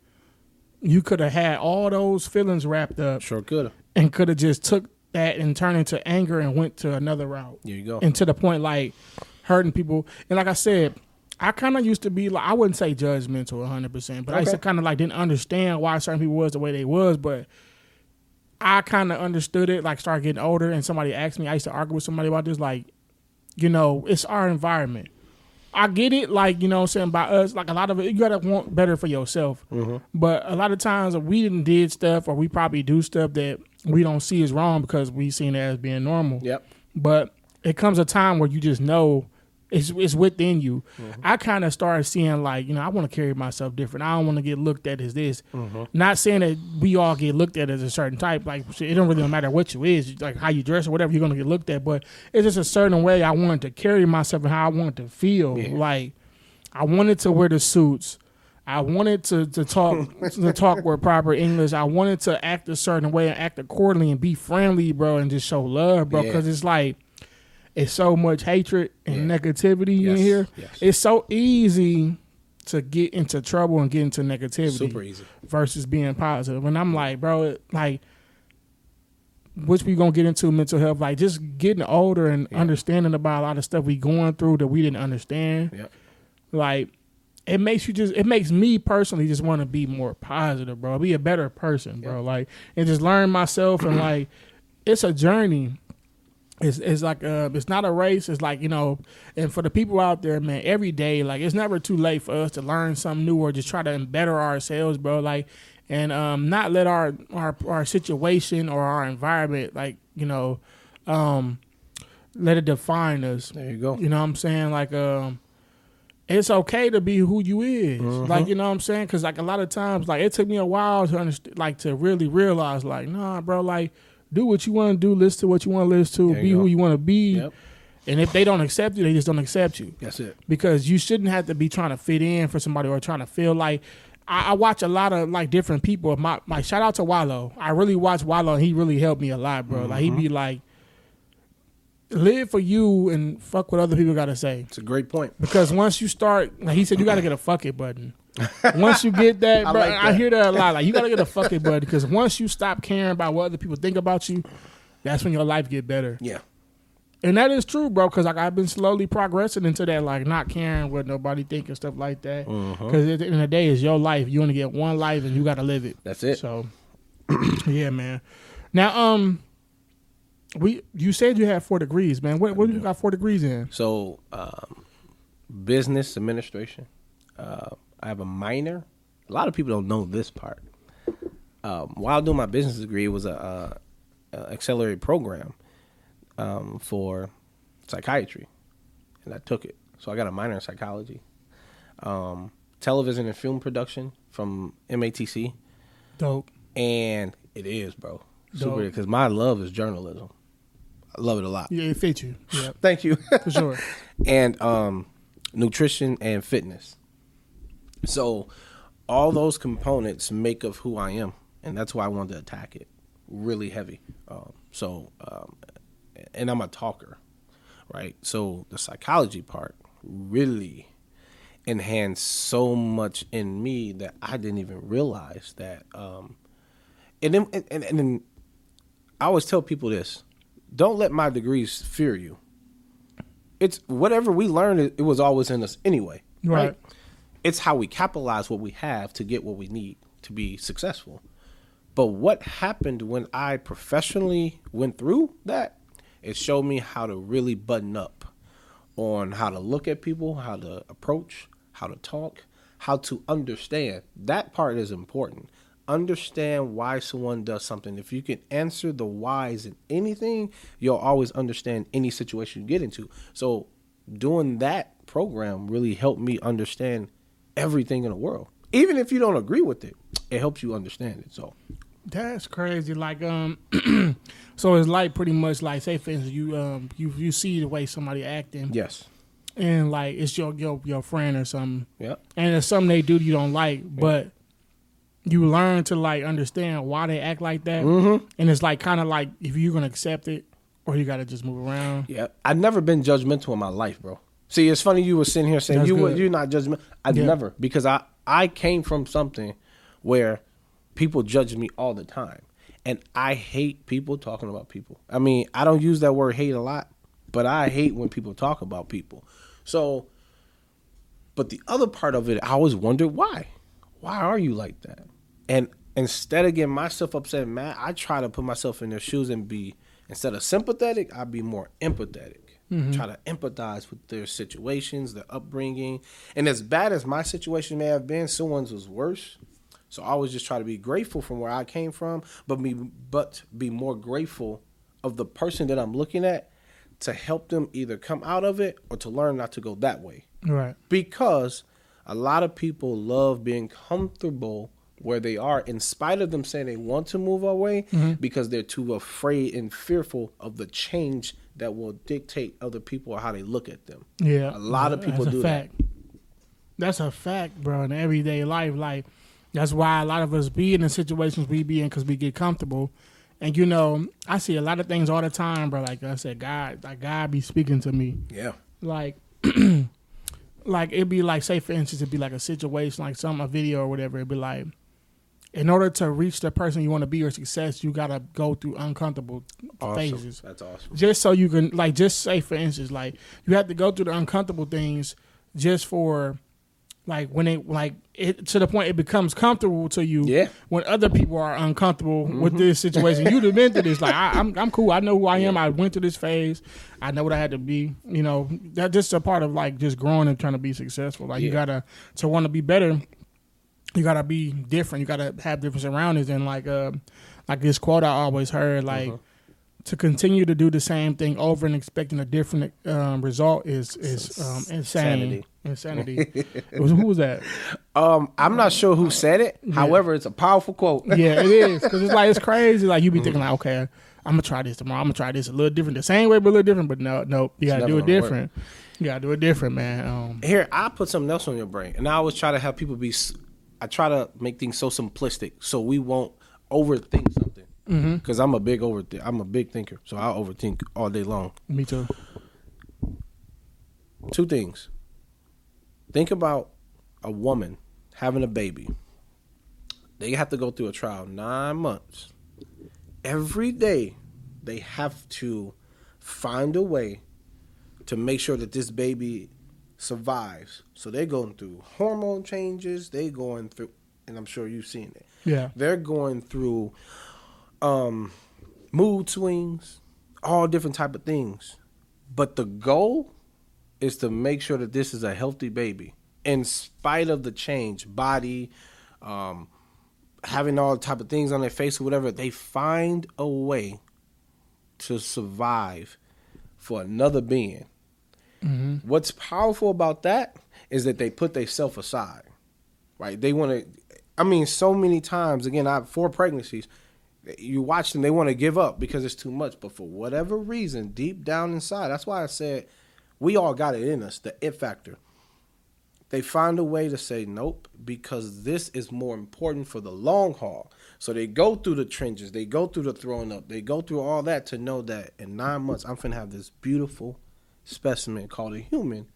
you could have had all those feelings wrapped up Sure could. and could have just took that and turned into anger and went to another route. There you go. And to the point like hurting people. And like I said, I kind of used to be like I wouldn't say judgmental 100, percent but I used to kind of like didn't understand why certain people was the way they was, but. I kind of understood it, like started getting older, and somebody asked me. I used to argue with somebody about this, like, you know, it's our environment. I get it, like you know, what I'm saying by us, like a lot of it, you gotta want better for yourself. Mm-hmm. But a lot of times we didn't did stuff, or we probably do stuff that we don't see as wrong because we seen it as being normal. Yep. But it comes a time where you just know it's it's within you. Mm-hmm. I kind of started seeing like you know I want to carry myself different. I don't want to get looked at as this. Mm-hmm. Not saying that we all get looked at as a certain type. Like it don't really mm-hmm. matter what you is, like how you dress or whatever. You're gonna get looked at. But it's just a certain way I wanted to carry myself and how I wanted to feel. Yeah. Like I wanted to wear the suits. I wanted to, to talk *laughs* to talk with proper English. I wanted to act a certain way and act accordingly and be friendly, bro, and just show love, bro. Yeah. Because it's like it's so much hatred and Yeah. negativity in here. yes. It's so easy to get into trouble and get into negativity Super easy. versus being positive. And I'm like, bro, like which we gonna get into mental health, like just getting older and Yeah. understanding about a lot of stuff we going through that we didn't understand. Yep. Like it makes you just it makes me personally just want to be more positive, bro. Be a better person, bro. Like and just learn myself and *clears throat* like it's a journey. It's it's like uh it's not a race. It's like you know, and for the people out there, man, every day like it's never too late for us to learn something new or just try to better ourselves, bro. Like and um not let our our our situation or our environment like you know um let it define us. There you go. You know what I'm saying? Like, um, it's okay to be who you is. Like, you know what I'm saying? Because like a lot of times, like it took me a while to understand, like to really realize, like, nah, bro, like do what you want to do, listen to what you want to listen to, There be you who you want to be. Yep. And if they don't accept you, they just don't accept you That's it. because you shouldn't have to be trying to fit in for somebody or trying to feel like. I, I watch a lot of like different people. My my shout out to Wallo. I really watch Wallo. and He really helped me a lot, bro. Like he mm-hmm. be like, live for you and fuck what other people got to say. It's a great point. Because once you start, like he said, you got to get a fuck it button. Once you get that, *laughs* I bro, like I hear that a lot. Like you got to get a fuck it button because once you stop caring about what other people think about you, that's when your life get better. Yeah. And that is true, bro. Because like I've been slowly progressing into that, like not caring what nobody think and stuff like that. Mm-hmm. Because at the end of the day, it's your life. You only get one life, and you got to live it. That's it. So, *clears throat* yeah, man. Now, um, we you said you had four degrees, man. What what do you got four degrees in? So, um, business administration. Uh, I have a minor. A lot of people don't know this part. Um, while doing my business degree, it was a, uh a accelerated program um, for psychiatry, and I took it. So I got a minor in psychology. Um, television and film production from MATC, Dope. and it is, bro, super. Because my love is journalism. I love it a lot. Yeah, it fits you. *laughs* Yeah, Thank you. for sure. *laughs* and um, nutrition and fitness. So, all those components make of who I am, and that's why I wanted to attack it really heavy. Um, so, um, and I'm a talker, right? So the psychology part really enhanced so much in me that I didn't even realize that. Um, and then, and, and, then I always tell people this: don't let my degrees fear you it's whatever we learned it, it was always in us anyway right. Right. It's how we capitalize what we have to get what we need to be successful. But what happened when i professionally went through that it showed me how to really button up on how to look at people how to approach how to talk how to understand. That part is important. Understand why someone does something. If you can answer the whys in anything you'll always understand any situation you get into. So doing that program really helped me understand everything in the world. Even if you don't agree with it it helps you understand it. So That's crazy. Like um, *clears throat* so it's like pretty much like say for instance you um you you see the way somebody acting. Yes. And like it's your your your friend or something. Yeah and it's something they do you don't like, but you learn to like understand why they act like that, Mm-hmm. and it's like kind of like if you're gonna accept it or you gotta just move around. Yeah, I've never been judgmental in my life, bro. See, it's funny you were sitting here saying That's you were, good. you're not judgmental. I Yeah. never because I I came from something where people judge me all the time, and I hate people talking about people. I mean, I don't use that word hate a lot, but I hate when people talk about people. So, but the other part of it, I always wondered why. Why are you like that? And instead of getting myself upset and mad, I try to put myself in their shoes and be instead of sympathetic, I'd be more empathetic. Mm-hmm. Try to empathize with their situations, their upbringing, and as bad as my situation may have been, someone's was worse. So I always just try to be grateful from where I came from, but be but be more grateful of the person that I'm looking at to help them either come out of it or to learn not to go that way Right. because a lot of people love being comfortable where they are in spite of them saying they want to move away mm-hmm. because they're too afraid and fearful of the change that will dictate other people or how they look at them Yeah. A lot of people that's do a that. That's a fact, bro. In everyday life, like that's why a lot of us be in the situations we be in because we get comfortable. And you know, I see a lot of things all the time, bro. Like I said, God, like God be speaking to me. yeah like *clears throat* like it'd be like say for instance it'd be like a situation like some a video or whatever it'd be like in order to reach the person you want to be or success, you gotta go through uncomfortable Awesome. phases. That's awesome. Just so you can like just say for instance, like you have to go through the uncomfortable things just for like when it like it to the point it becomes comfortable to you Yeah. when other people are uncomfortable with mm-hmm. this situation. You'd have been through this. Like *laughs* I, I'm, I'm cool. I know who I am. I went through this phase. I know what I had to be. You know, that's just a part of like just growing and trying to be successful. Like you gotta to want to be better. You gotta be different. You gotta have different surroundings. And like, uh, like this quote I always heard, like. To continue to do the same thing over and expecting a different um, result is is um, insane. Insanity. It *laughs* was- who was that? Um, I'm not sure who said it. However, it's a powerful quote. Yeah, it is because it's like it's crazy. Like you be thinking like, okay, I'm gonna try this tomorrow. I'm gonna try this a little different, the same way but a little different. But no, no, you gotta do it gonna work. different. You gotta do it different, man. Um, Here, I put something else on your brain, and I always try to have people be. I try to make things so simplistic, so we won't overthink something. Mm-hmm. Because I'm a big over, I'm a big thinker, so I overthink all day long. me too. Two things. Think about a woman having a baby. They have to go through a trial nine months. Every day, they have to find a way to make sure that this baby survives. So they're going through hormone changes. They're going through, and I'm sure you've seen it. Yeah, They're going through um, mood swings, all different type of things. But the goal is to make sure that this is a healthy baby, in spite of the change, body, um, having all type of things on their face or whatever. They find a way to survive for another being. Mm-hmm. What's powerful about that is that they put themselves aside, right? They want to. I mean, so many times again, I have four pregnancies. You watch them; they want to give up because it's too much. But for whatever reason, deep down inside, that's why I said we all got it in us, the it factor. They find a way to say nope because this is more important for the long haul. So they go through the trenches, they go through the throwing up, they go through all that to know that in nine months I'm finna have this beautiful specimen called a human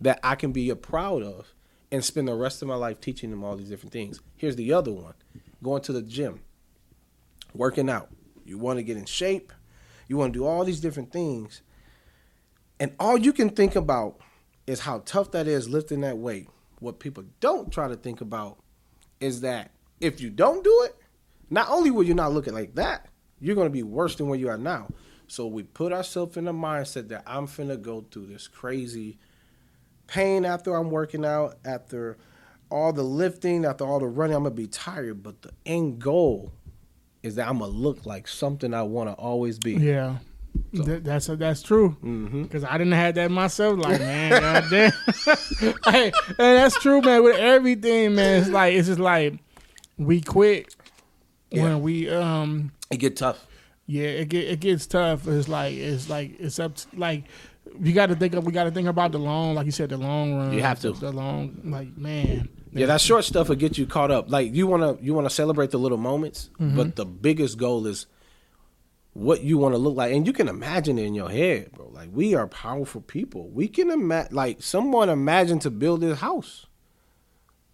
that I can be proud of and spend the rest of my life teaching them all these different things. Here's the other one going to the gym, working out. You want to get in shape, you want to do all these different things. And all you can think about is how tough that is lifting that weight. What people don't try to think about is that if you don't do it, not only will you not look at like that, you're going to be worse than where you are now. So we put ourselves in a mindset that I'm finna go through this crazy pain after I'm working out, after all the lifting, after all the running, I'm gonna be tired. But the end goal is that I'm gonna look like something I want to always be. yeah. That, that's that's true. Mm-hmm. Because I didn't have that myself. Like man, goddamn. *laughs* hey, and that's true, man. With everything, man, it's like it's just like we quit Yeah. when we um It get tough. Yeah, it get it gets tough. It's like it's like it's up to, like you got to think of we got to think about the long, like you said, the long run. You have to. the long like man. Yeah, that short stuff will get you caught up. Like you wanna you wanna celebrate the little moments, Mm-hmm. but the biggest goal is what you want to look like, and you can imagine it in your head, bro. Like we are powerful people. We can imagine, like someone imagined to build this house,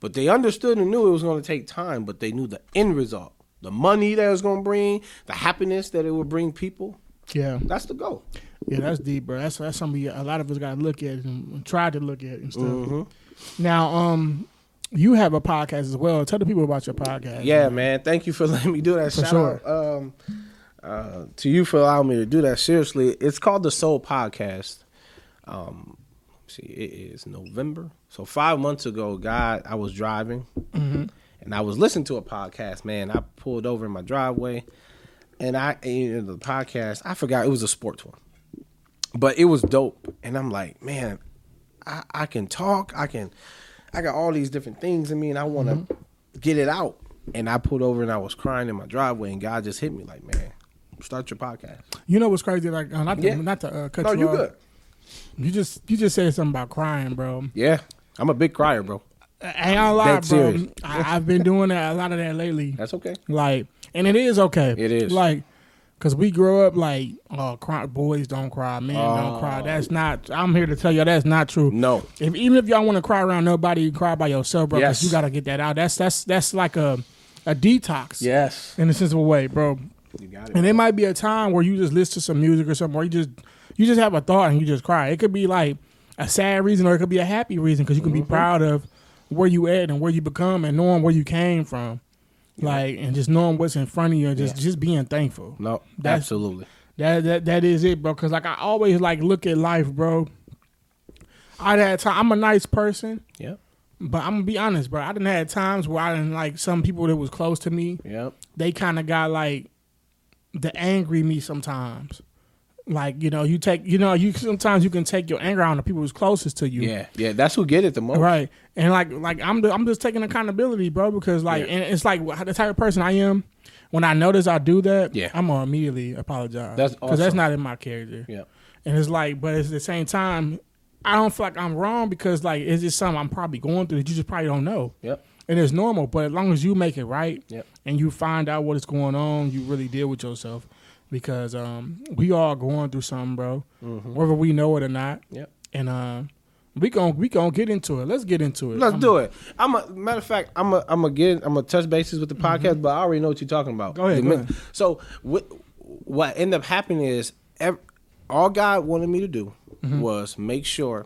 but they understood and knew it was going to take time, but they knew the end result, the money that it was going to bring, the happiness that it will bring people. Yeah, That's the goal. yeah, that's deep, bro. That's that's something a lot of us got to look at and try to look at and stuff. Mm-hmm. Now, um, you have a podcast as well. Tell the people about your podcast. Yeah, man. Thank you for *laughs* letting me do that. For Shout sure. out um, uh, to you for allowing me to do that. Seriously, it's called the Soul Podcast. Um, see, it is November. So five months ago, God, I was driving Mm-hmm. And I was listening to a podcast. Man, I pulled over in my driveway, and I in the podcast. I forgot it was a sports one, but it was dope. And I'm like, man, I, I can talk. I can. I got all these different things in me, and I want to Mm-hmm. get it out. And I pulled over and I was crying in my driveway, and God just hit me like, man, start your podcast. You know what's crazy? Like, uh, not to, Yeah. not to uh, cut No, you you off. good. You just you just said something about crying, bro. Yeah, I'm a big crier, bro. I ain't gonna lie, bro. *laughs* I, I've been doing that a lot of that lately. That's okay. Like, and it is okay. It is. like, cause we grow up like, oh, cry, boys don't cry, men don't Oh. cry. That's not. I'm here to tell you that's not true. No, If even if y'all want to cry around nobody, you cry by yourself, bro. Yes. you gotta get that out. That's that's that's like a a detox. Yes. In a sense of a way, bro. You got it. And it might be a time where you just listen to some music or something, or you just you just have a thought and you just cry. It could be like a sad reason, or it could be a happy reason because you can be mm-hmm. proud of where you at and where you become, and knowing where you came from, like and just knowing what's in front of you, and just Yeah. just being thankful. no, That's- absolutely. That that that is it, bro. Because like I always like look at life, bro. I had time. I'm a nice person, Yeah. but I'm gonna be honest, bro. I didn't had times where I didn't like some people that was close to me. Yeah. They kind of got like the angry me sometimes. Like you know, you take you know you sometimes you can take your anger on the people who's closest to you. Yeah. Yeah. That's who get it the most. Right, and like like I'm the, I'm just taking accountability, bro, because like Yeah. and it's like the type of person I am. When I notice I do that, Yeah. I'm gonna immediately apologize. That's because that's not in my character. Yeah, And it's like, but at the same time, I don't feel like I'm wrong because like it's just something I'm probably going through that you just probably don't know. Yep. And it's normal, but as long as you make it right Yep. and you find out what is going on, you really deal with yourself. Because um, we all going through something, bro. Mm-hmm. Whether we know it or not. Yep. And um, we gon' we gonna get into it. Let's get into it. Let's I'm- do it. I'm a matter of fact. I'm a I'm a get I'm a touch bases with the podcast, but I already know what you're talking about. Mm-hmm. Go ahead, go ahead. So what what ended up happening is ev all God wanted me to do Mm-hmm. was make sure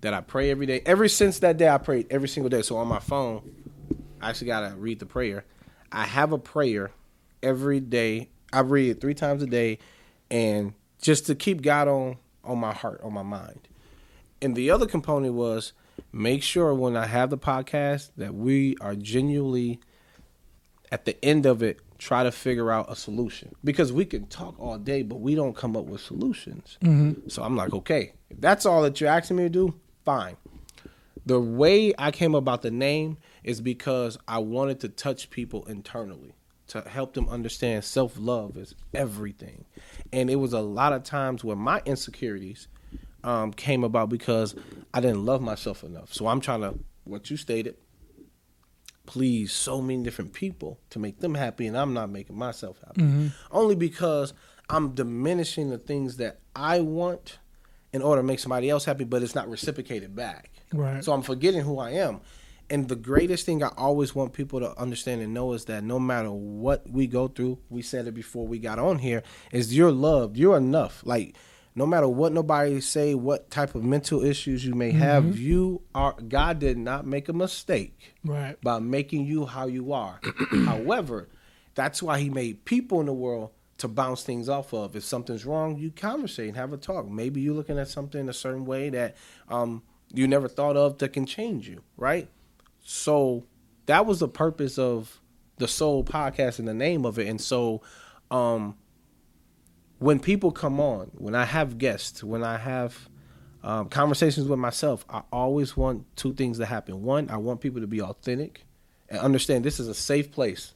that I pray every day. Ever since that day, I prayed every single day. So on my phone, I actually gotta read the prayer. I have a prayer every day. I read it three times a day, and just to keep God on on my heart, on my mind. And the other component was make sure when I have the podcast that we are genuinely at the end of it try to figure out a solution because we can talk all day but we don't come up with solutions. Mm-hmm. So I'm like, okay, if that's all that you're asking me to do, fine. The way I came about the name is because I wanted to touch people internally to help them understand self love is everything. And it was a lot of times where my insecurities um, came about because I didn't love myself enough. So I'm trying to, what you stated, please so many different people to make them happy, and I'm not making myself happy. Only because I'm diminishing the things that I want in order to make somebody else happy, but it's not reciprocated back. Right. So I'm forgetting who I am. And the greatest thing I always want people to understand and know is that no matter what we go through, we said it before we got on here, is you're loved. You're enough. Like no matter what nobody say, what type of mental issues you may have, you are God did not make a mistake Right. by making you how you are. *clears throat* However, that's why he made people in the world to bounce things off of. If something's wrong, you conversate and have a talk. Maybe you're looking at something a certain way that um, you never thought of that can change you, right? So that was the purpose of the Soul Podcast and the name of it. And so um, when people come on, when I have guests, when I have um, conversations with myself, I always want two things to happen. One, I want people to be authentic and understand this is a safe place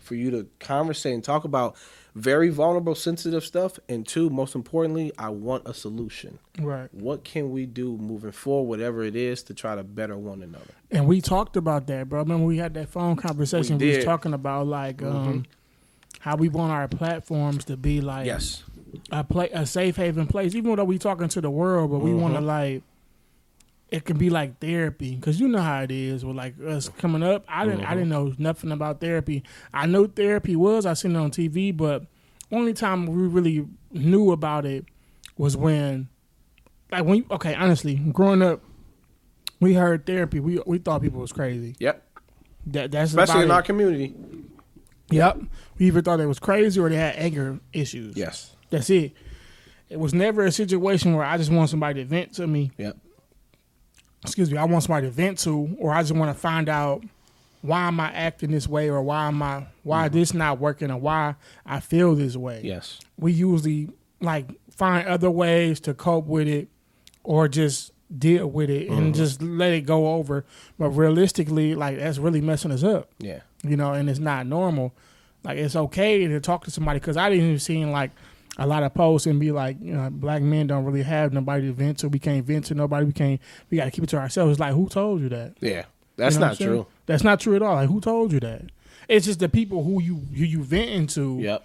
for you to conversate and talk about very vulnerable, sensitive stuff. And two, most importantly, I want a solution. Right. What can we do moving forward, whatever it is, to try to better one another? And we talked about that, bro. Remember we had that phone conversation. We We, was. Mm-hmm. talking about like um, how we want our platforms to be like Yes. a play a safe haven place. Even though we talking to the world, but we want Mm-hmm. to like it can be like therapy because you know how it is with like us coming up. I didn't Mm-hmm. I didn't know nothing about therapy. I know therapy was. I seen it on TV, but only time we really knew about it was when like when you, okay honestly growing up we heard therapy we we thought people was crazy Yep. that that's Especially in it. our community. Yep. We either thought they was crazy or they had anger issues. Yes. That's it. It was never a situation where I just want somebody to vent to me. Yep. Excuse me. I want somebody to vent to, or I just want to find out why am I acting this way, or why am I why mm-hmm. this not working, or why I feel this way. Yes. We usually like find other ways to cope with it, or just deal with it and mm-hmm. just let it go over. But realistically, like that's really messing us up Yeah. you know, and it's not normal. Like it's okay to talk to somebody because I didn't even see like a lot of posts and be like, you know, black men don't really have nobody to vent to. We can't vent to nobody. We can't. We got to keep it to ourselves. It's like who told you that? Yeah. That's You know not true. That's not true at all. Like who told you that? It's just the people who you who you vent to Yep.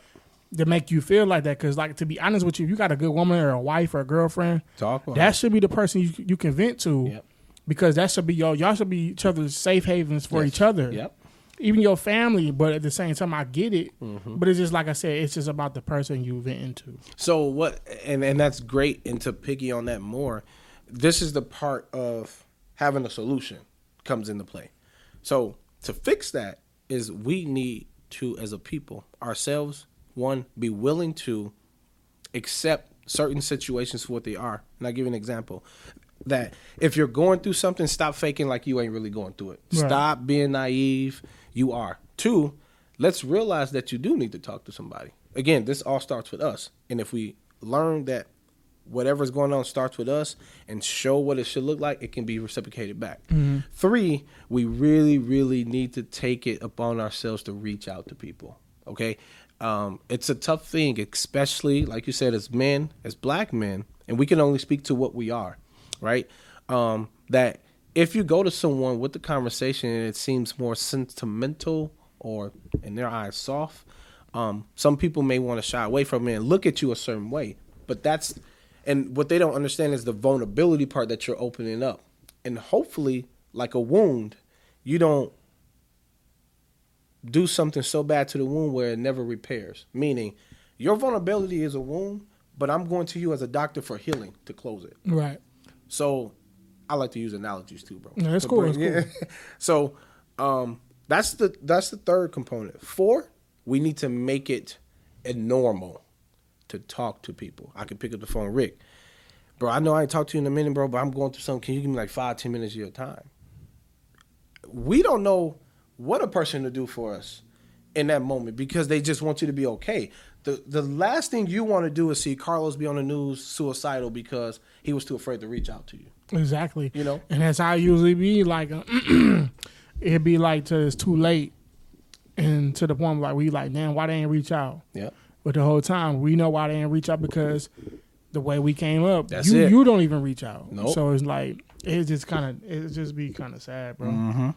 that make you feel like that. Because like to be honest with you, if you got a good woman or a wife or a girlfriend, Talk about that should be the person you you can vent to. Yep. Because that should be y'all. Y'all should be each other's safe havens for Yes. each other. Yep. Even your family. But at the same time, I get it. Mm-hmm. But it's just like I said, it's just about the person you vent into. So what? And and that's great. And to piggy on that more, this is the part of having a solution comes into play. So to fix that is we need to, as a people, ourselves, one, be willing to accept certain situations for what they are. And I give you an example. That if you're going through something, stop faking like you ain't really going through it. Right. Stop being naive. You are. Two, let's realize that you do need to talk to somebody. Again, this all starts with us. And if we learn that whatever's going on starts with us and show what it should look like, it can be reciprocated back. Three, we really, really need to take it upon ourselves to reach out to people. Okay. Um, it's a tough thing, especially like you said, as men, as black men, and we can only speak to what we are, right? Um, that if you go to someone with the conversation and it seems more sentimental or in their eyes soft, um, some people may want to shy away from it and look at you a certain way. But that's and what they don't understand is the vulnerability part that you're opening up. And hopefully, like a wound, you don't do something so bad to the wound where it never repairs. Meaning, your vulnerability is a wound, but I'm going to you as a doctor for healing to close it. Right. So I like to use analogies too, bro. No, that's cool, bring- that's yeah. *laughs* so um, that's the that's the third component. Four, we need to make it a normal to talk to people. I can pick up the phone, Rick. Bro, I know I ain't talked to you in a minute, bro, but I'm going through something. Can you give me like five, ten minutes of your time? We don't know what a person to do for us in that moment because they just want you to be okay. The the last thing you want to do is see Carlos be on the news suicidal because he was too afraid to reach out to you. Exactly. You know? and that's how I usually be. Like, uh, *clears throat* it'd be like till it's too late, and to the point like we like, damn, why they ain't reach out? Yeah. But the whole time we know why they didn't reach out because the way we came up, That's you it. you don't even reach out. Nope. So it's like it just kind of it just be kind of sad, bro. Mm-hmm.